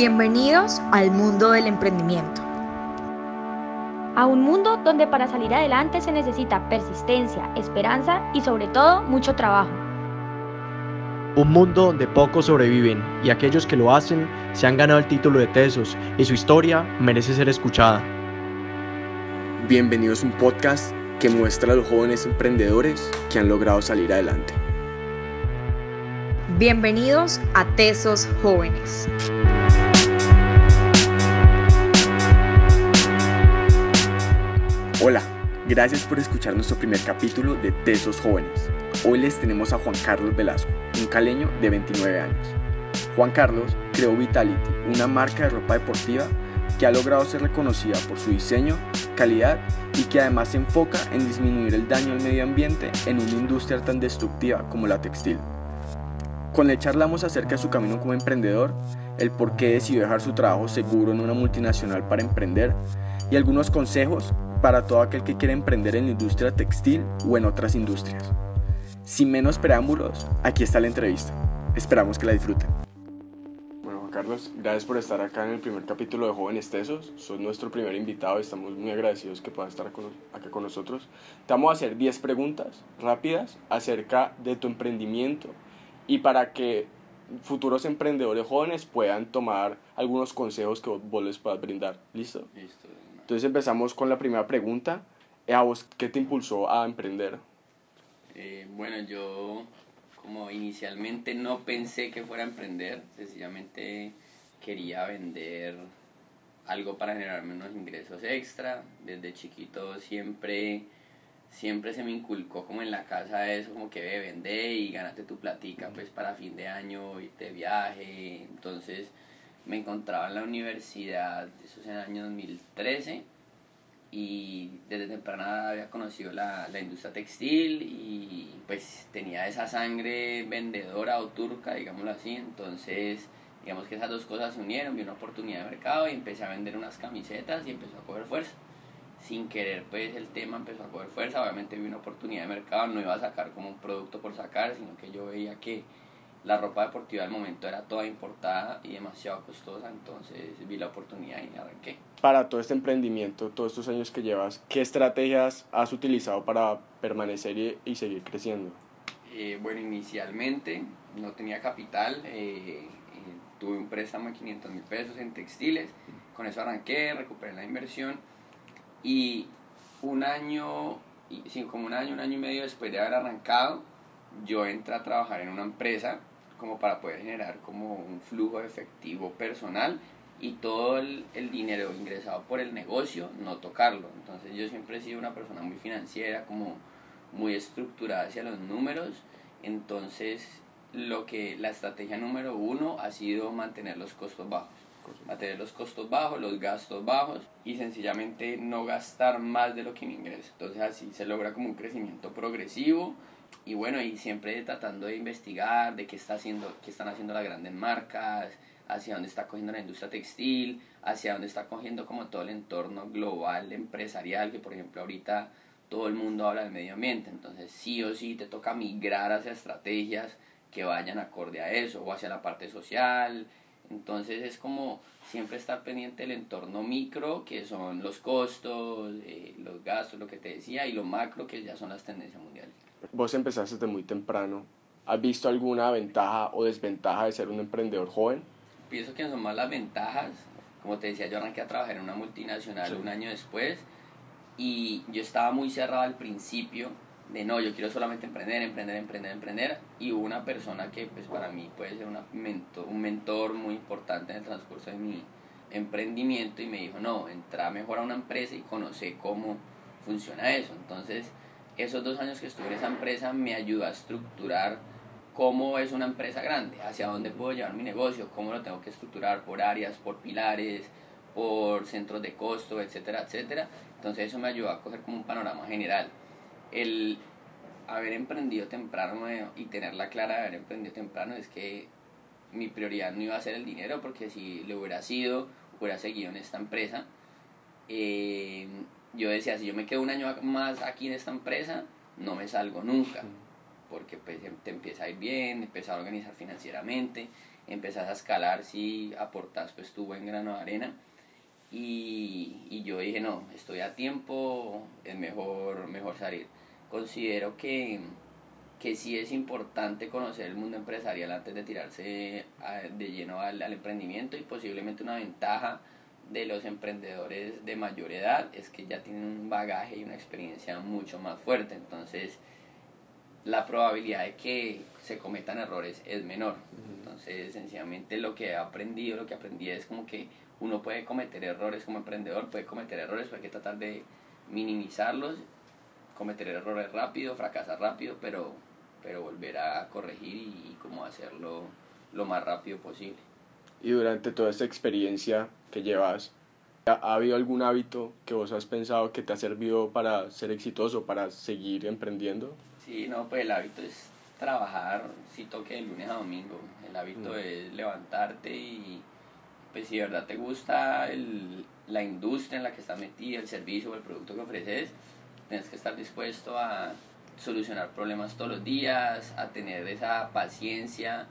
Bienvenidos al mundo del emprendimiento. A un mundo donde para salir adelante se necesita persistencia, esperanza y sobre todo mucho trabajo. Un mundo donde pocos sobreviven y aquellos que lo hacen se han ganado el título de tesos y su historia merece ser escuchada. Bienvenidos a un podcast que muestra a los jóvenes emprendedores que han logrado salir adelante. Bienvenidos a Tesos Jóvenes. Hola, gracias por escuchar nuestro primer capítulo de Tesos Jóvenes. Hoy les tenemos a Juan Carlos Velasco, un caleño de 29 años. Juan Carlos creó Vitality, una marca de ropa deportiva que ha logrado ser reconocida por su diseño, calidad y que además se enfoca en disminuir el daño al medio ambiente en una industria tan destructiva como la textil. Con él charlamos acerca de su camino como emprendedor, el por qué decidió dejar su trabajo seguro en una multinacional para emprender y algunos consejos para todo aquel que quiere emprender en la industria textil o en otras industrias. Sin menos preámbulos, aquí está la entrevista. Esperamos que la disfruten. Bueno, Juan Carlos, gracias por estar acá en el primer capítulo de Jóvenes Tesos. Sos nuestro primer invitado y estamos muy agradecidos que puedas estar acá con nosotros. Te vamos a hacer 10 preguntas rápidas acerca de tu emprendimiento y para que futuros emprendedores jóvenes puedan tomar algunos consejos que vos les puedas brindar. ¿Listo? Listo. Entonces empezamos con la primera pregunta. ¿A vos qué te impulsó a emprender? Eh, bueno, yo como inicialmente no pensé que fuera a emprender, sencillamente quería vender algo para generarme unos ingresos extra. Desde chiquito siempre, siempre se me inculcó como en la casa eso, como que ve, vende y gánate tu platica pues para fin de año, irte de viaje. Entonces me encontraba en la universidad, eso es en el año 2013, y desde temprana había conocido la, la, industria textil y pues tenía esa sangre vendedora o turca, digámoslo así, entonces digamos que esas dos cosas se unieron, vi una oportunidad de mercado y empecé a vender unas camisetas y empezó a coger fuerza. Sin querer pues el tema empezó a coger fuerza, obviamente vi una oportunidad de mercado, no iba a sacar como un producto por sacar, sino que yo veía que la ropa deportiva del momento era toda importada y demasiado costosa, entonces vi la oportunidad y arranqué. Para todo este emprendimiento, todos estos años que llevas, ¿qué estrategias has utilizado para permanecer y, y seguir creciendo? Eh, bueno, inicialmente no tenía capital, eh, tuve un préstamo de 500 mil pesos en textiles, con eso arranqué, recuperé la inversión y un año, sí, como un año, un año y medio después de haber arrancado, yo entré a trabajar en una empresa como para poder generar como un flujo efectivo personal y todo el, el, dinero ingresado por el negocio no tocarlo. Entonces yo siempre he sido una persona muy financiera, como muy estructurada hacia los números. Entonces lo que la estrategia número uno ha sido mantener los costos bajos. Mantener los costos bajos, los gastos bajos y sencillamente no gastar más de lo que me ingresa. Entonces así se logra como un crecimiento progresivo y bueno, y siempre tratando de investigar de qué, está haciendo, qué están haciendo las grandes marcas, hacia dónde está cogiendo la industria textil, hacia dónde está cogiendo como todo el entorno global empresarial, que por ejemplo ahorita todo el mundo habla del medio ambiente, entonces sí o sí te toca migrar hacia estrategias que vayan acorde a eso, o hacia la parte social, entonces es como siempre estar pendiente del entorno micro, que son los costos, eh, los gastos, lo que te decía, y lo macro, que ya son las tendencias mundiales. Vos empezaste desde muy temprano. ¿Has visto alguna ventaja o desventaja de ser un emprendedor joven? Pienso que son más las ventajas. Como te decía, yo arranqué a trabajar en una multinacional un año después y yo estaba muy cerrado al principio de no, yo quiero solamente emprender, emprender, emprender, emprender. Y hubo una persona que pues para mí puede ser una mentor, un mentor muy importante en el transcurso de mi emprendimiento y me dijo, no, entra mejor a una empresa y conoce cómo funciona eso. Entonces, esos dos años que estuve en esa empresa me ayudó a estructurar cómo es una empresa grande, hacia dónde puedo llevar mi negocio, cómo lo tengo que estructurar por áreas, por pilares, por centros de costo, etcétera, etcétera. Entonces eso me ayudó a coger como un panorama general. El haber emprendido temprano y tenerla clara de haber emprendido temprano es que mi prioridad no iba a ser el dinero, porque si lo hubiera sido, hubiera seguido en esta empresa. Eh, yo decía, si yo me quedo un año más aquí en esta empresa, no me salgo nunca. porque pues, te empieza a ir bien, empiezas a organizar financieramente, empezás a escalar si aportas pues tu buen grano de arena. Y, y, yo dije, no, estoy a tiempo, es mejor, mejor salir. Considero que, que sí es importante conocer el mundo empresarial antes de tirarse de lleno al, al emprendimiento y posiblemente una ventaja de los emprendedores de mayor edad es que ya tienen un bagaje y una experiencia mucho más fuerte. Entonces, la probabilidad de que se cometan errores es menor. Entonces, sencillamente lo que he aprendido, lo que aprendí es como que uno puede cometer errores como emprendedor, puede cometer errores, pero hay que tratar de minimizarlos, cometer errores rápido, fracasar rápido, pero, pero volver a corregir y, cómo hacerlo lo más rápido posible. Y durante toda esta experiencia que llevas, ¿ha habido algún hábito que vos has pensado que te ha servido para ser exitoso, para seguir emprendiendo? Sí, no, pues el hábito es trabajar, si toque de lunes a domingo. El hábito mm. es levantarte y, pues si de verdad te gusta el, la industria en la que estás metida, el servicio o el producto que ofreces, tienes que estar dispuesto a solucionar problemas todos los días, a tener esa paciencia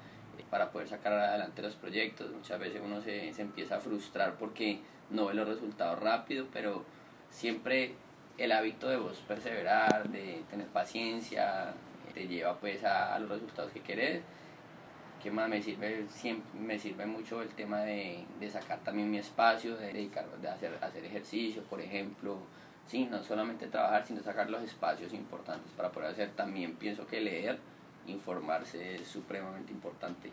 para poder sacar adelante los proyectos. Muchas veces uno se, se empieza a frustrar porque no ve los resultados rápido, pero siempre el hábito de vos perseverar, de tener paciencia, te lleva pues a, los resultados que querés. Que más me sirve, siempre, me sirve mucho el tema de, de sacar también mi espacio, de dedicar, de hacer, hacer ejercicio, por ejemplo. Sí, no solamente trabajar, sino sacar los espacios importantes para poder hacer. También pienso que leer, informarse es supremamente importante.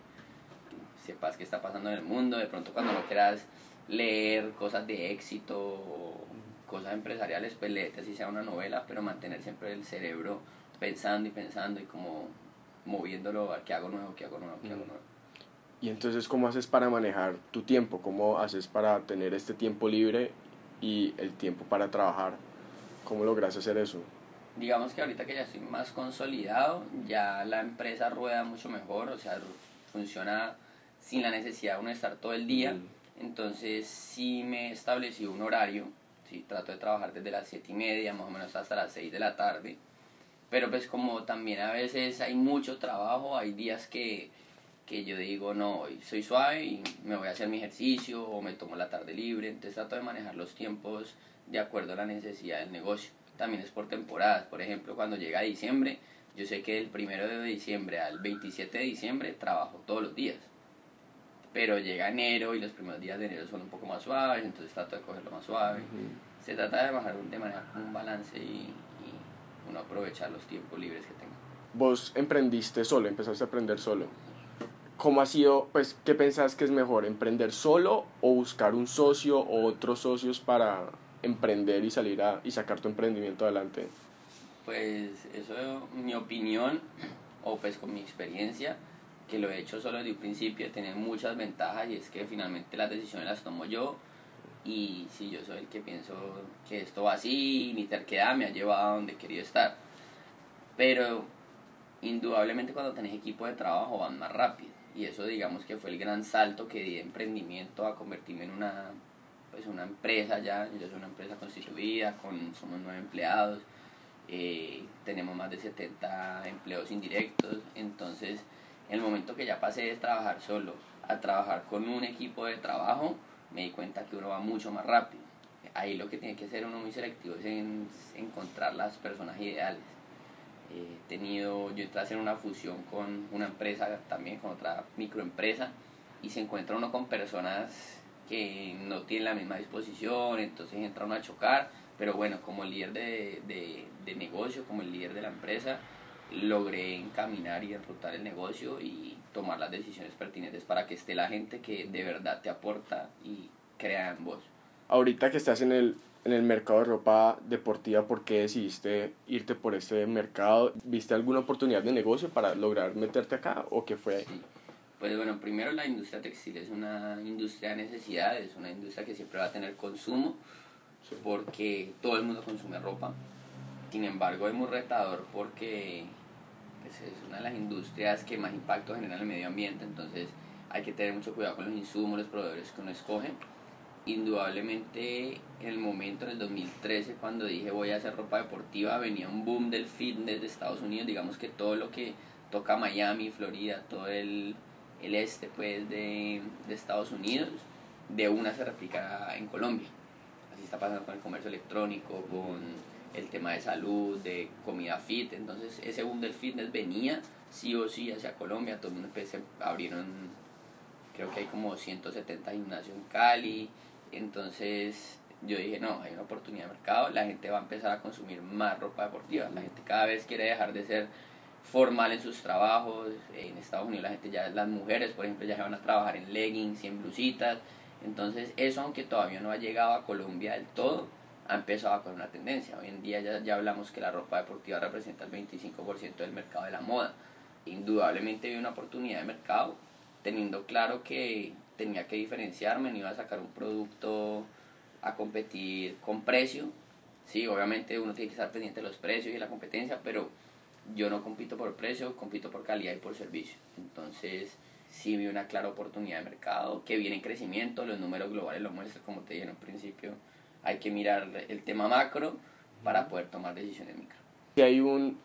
sepas qué está pasando en el mundo, de pronto cuando no quieras leer cosas de éxito cosas empresariales, pues leerte así sea una novela, pero mantener siempre el cerebro pensando y pensando y como moviéndolo a qué hago nuevo, qué hago nuevo, qué hago nuevo. Y entonces, ¿cómo haces para manejar tu tiempo? ¿Cómo haces para tener este tiempo libre y el tiempo para trabajar? ¿Cómo logras hacer eso? Digamos que ahorita que ya estoy más consolidado, ya la empresa rueda mucho mejor, o sea, funciona sin la necesidad de uno estar todo el día. Entonces, sí me establecí un horario ¿sí? Trato de trabajar desde las 7 y media, más o menos hasta las 6 de la tarde. Pero pues como también a veces hay mucho trabajo, hay días que, que yo digo, no, hoy soy suave y me voy a hacer mi ejercicio o me tomo la tarde libre. Entonces trato de manejar los tiempos de acuerdo a la necesidad del negocio. También es por temporadas. Por ejemplo, cuando llega diciembre, yo sé que del primero de diciembre al 27 de diciembre trabajo todos los días. Pero llega enero y los primeros días de enero son un poco más suaves, entonces trato de cogerlo más suave. Se trata de bajar de manera con un balance y, uno aprovechar los tiempos libres que tenga. Vos emprendiste solo, empezaste a aprender solo. ¿Cómo ha sido, pues, qué pensás que es mejor, emprender solo o buscar un socio o otros socios para emprender y salir a, y sacar tu emprendimiento adelante? Pues eso, mi opinión, o pues con mi experiencia, que lo he hecho solo desde un principio, tiene muchas ventajas y es que finalmente las decisiones las tomo yo y si yo soy el que pienso que esto va así, mi terquedad me ha llevado a donde querido estar. Pero indudablemente cuando tenés equipo de trabajo van más rápido y eso digamos que fue el gran salto que di de emprendimiento a convertirme en una pues una empresa ya, yo soy una empresa constituida, con, somos nueve empleados, eh, tenemos más de 70 empleos indirectos, entonces el momento que ya pasé de trabajar solo a trabajar con un equipo de trabajo, me di cuenta que uno va mucho más rápido. Ahí lo que tiene que ser uno muy selectivo es en, encontrar las personas ideales. He tenido, yo entré a hacer una fusión con una empresa también, con otra microempresa, y se encuentra uno con personas que no tienen la misma disposición, entonces entra uno a chocar, pero bueno, como líder de, de, de negocio, como el líder de la empresa, logré encaminar y enrutar el negocio y tomar las decisiones pertinentes para que esté la gente que de verdad te aporta y crea en vos. Ahorita que estás en el, en el mercado de ropa deportiva, ¿por qué decidiste irte por este mercado? ¿Viste alguna oportunidad de negocio para lograr meterte acá o qué fue? Sí. Pues bueno, primero la industria textil es una industria de necesidad, es una industria que siempre va a tener consumo porque todo el mundo consume ropa. Sin embargo, es muy retador porque pues, es una de las industrias que más impacto genera en el medio ambiente, entonces hay que tener mucho cuidado con los insumos, los proveedores que uno escoge. indudablemente en el momento, en el 2013, cuando dije voy a hacer ropa deportiva, venía un boom del fitness de Estados Unidos, digamos que todo lo que toca Miami, Florida, todo el, el este pues de, de Estados Unidos, de una se replica en Colombia. Así está pasando con el comercio electrónico, con el tema de salud, de comida fit. Entonces ese boom del fitness venía sí o sí hacia Colombia. Todo el mundo pues, se abrieron, creo que hay como 170 gimnasios en Cali. Entonces yo dije, no, hay una oportunidad de mercado. La gente va a empezar a consumir más ropa deportiva. La gente cada vez quiere dejar de ser formal en sus trabajos. En Estados Unidos la gente ya, las mujeres por ejemplo, ya se van a trabajar en leggings y en blusitas. Entonces eso, aunque todavía no ha llegado a Colombia del todo, ha empezado con una tendencia. Hoy en día ya, ya hablamos que la ropa deportiva representa el 25% del mercado de la moda. Indudablemente vi una oportunidad de mercado, teniendo claro que tenía que diferenciarme, no iba a sacar un producto a competir con precio. Sí, obviamente uno tiene que estar pendiente de los precios y la competencia, pero yo no compito por precio, compito por calidad y por servicio. Entonces, sí vi una clara oportunidad de mercado que viene en crecimiento, los números globales lo muestran, como te dije en un principio, hay que mirar el tema macro para poder tomar decisiones micro. Y hay un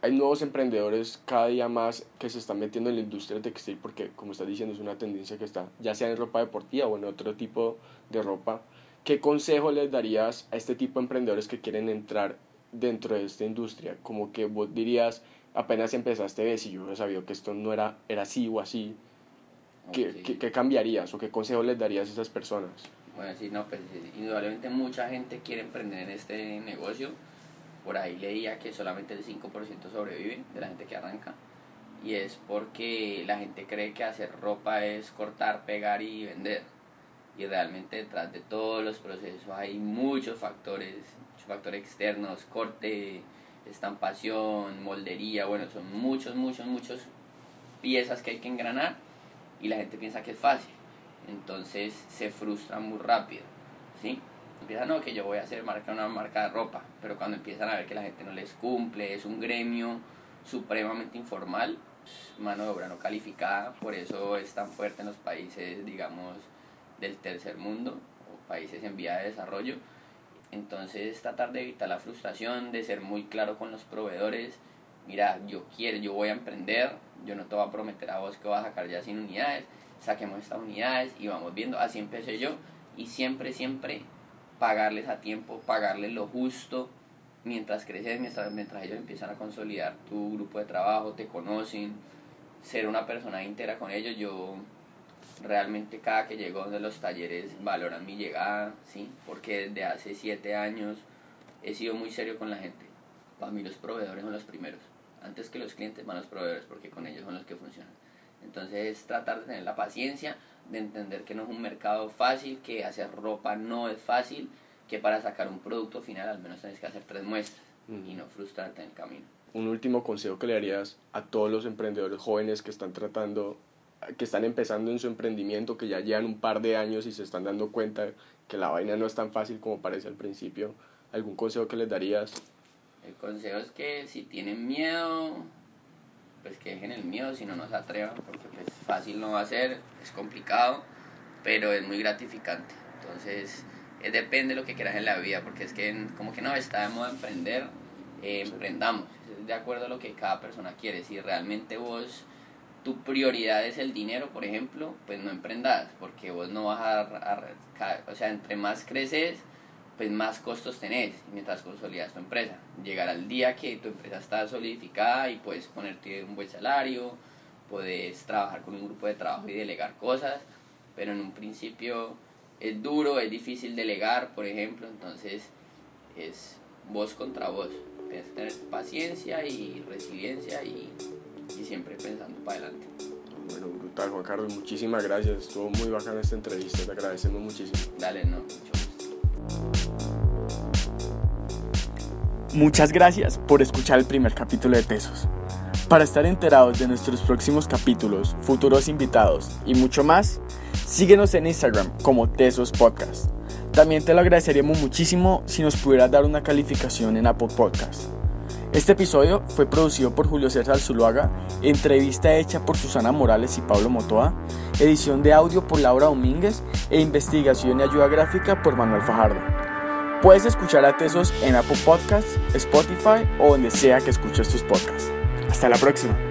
hay nuevos emprendedores cada día más que se están metiendo en la industria textil porque como estás diciendo es una tendencia que está ya sea en ropa deportiva o en otro tipo de ropa. ¿Qué consejo les darías a este tipo de emprendedores que quieren entrar dentro de esta industria? Como que vos dirías, apenas empezaste, ves, si yo sabido que esto no era, era así o así, ¿qué, ¿qué, qué cambiarías o qué consejo les darías a esas personas? Bueno, sí, no, pues indudablemente mucha gente quiere emprender en este negocio. Por ahí leía que solamente el 5% sobrevive de la gente que arranca. Y es porque la gente cree que hacer ropa es cortar, pegar y vender. Y realmente detrás de todos los procesos hay muchos factores, factores externos, corte, estampación, moldería, bueno, son muchos, muchos, muchos piezas que hay que engranar y la gente piensa que es fácil entonces se frustran muy rápido, ¿sí? No, que yo voy a hacer marca una marca de ropa, pero cuando empiezan a ver que la gente no les cumple, es un gremio supremamente informal, mano de obra no calificada, por eso es tan fuerte en los países, digamos, del tercer mundo o países en vía de desarrollo. Entonces tratar de evitar la frustración, de ser muy claro con los proveedores, mira, yo quiero, yo voy a emprender, yo no te voy a prometer a vos que vas a sacar ya sin unidades, saquemos estas unidades y vamos viendo. Así empecé yo y siempre, siempre pagarles a tiempo, pagarles lo justo mientras creces, mientras, mientras ellos empiezan a consolidar tu grupo de trabajo, te conocen, ser una persona íntegra con ellos. Yo realmente cada que llego de los talleres valoran mi llegada, ¿sí? porque desde hace siete años he sido muy serio con la gente. Para mí los proveedores son los primeros. Antes que los clientes van los proveedores porque con ellos son los que funcionan. Entonces tratar de tener la paciencia, de entender que no es un mercado fácil, que hacer ropa no es fácil, que para sacar un producto final al menos tienes que hacer tres muestras y no frustrarte en el camino. Un último consejo que le darías a todos los emprendedores jóvenes que están tratando, que están empezando en su emprendimiento, que ya llevan un par de años y se están dando cuenta que la vaina no es tan fácil como parece al principio. ¿Algún consejo que les darías? El consejo es que si tienen miedo, pues que dejen el miedo, si no, no se atrevan, porque pues fácil no va a ser, es complicado, pero es muy gratificante. Entonces, es, depende de lo que quieras en la vida, porque es que como que no, está de moda emprender, eh, emprendamos, es de acuerdo a lo que cada persona quiere. Si realmente vos, tu prioridad es el dinero, por ejemplo, pues no emprendas, porque vos no vas a, a o sea, entre más creces, pues más costos tenés mientras consolidas tu empresa. Llegar al día que tu empresa está solidificada y puedes ponerte un buen salario, puedes trabajar con un grupo de trabajo y delegar cosas, pero en un principio es duro, es difícil delegar, por ejemplo, entonces es voz contra voz. Tienes que tener paciencia y resiliencia y, y siempre pensando para adelante. Bueno, brutal, Juan Carlos, muchísimas gracias. Estuvo muy bacana esta entrevista, te agradecemos muchísimo. Dale, no, mucho Muchas gracias por escuchar el primer capítulo de Tesos. Para estar enterados de nuestros próximos capítulos, futuros invitados y mucho más, síguenos en Instagram como Tesos Podcast. También te lo agradeceríamos muchísimo si nos pudieras dar una calificación en Apple Podcast. Este episodio fue producido por Julio César Zuluaga, entrevista hecha por Susana Morales y Pablo Motoa, edición de audio por Laura Domínguez e investigación y ayuda gráfica por Manuel Fajardo. Puedes escuchar a Tesos en Apple Podcasts, Spotify o donde sea que escuches tus podcasts. Hasta la próxima.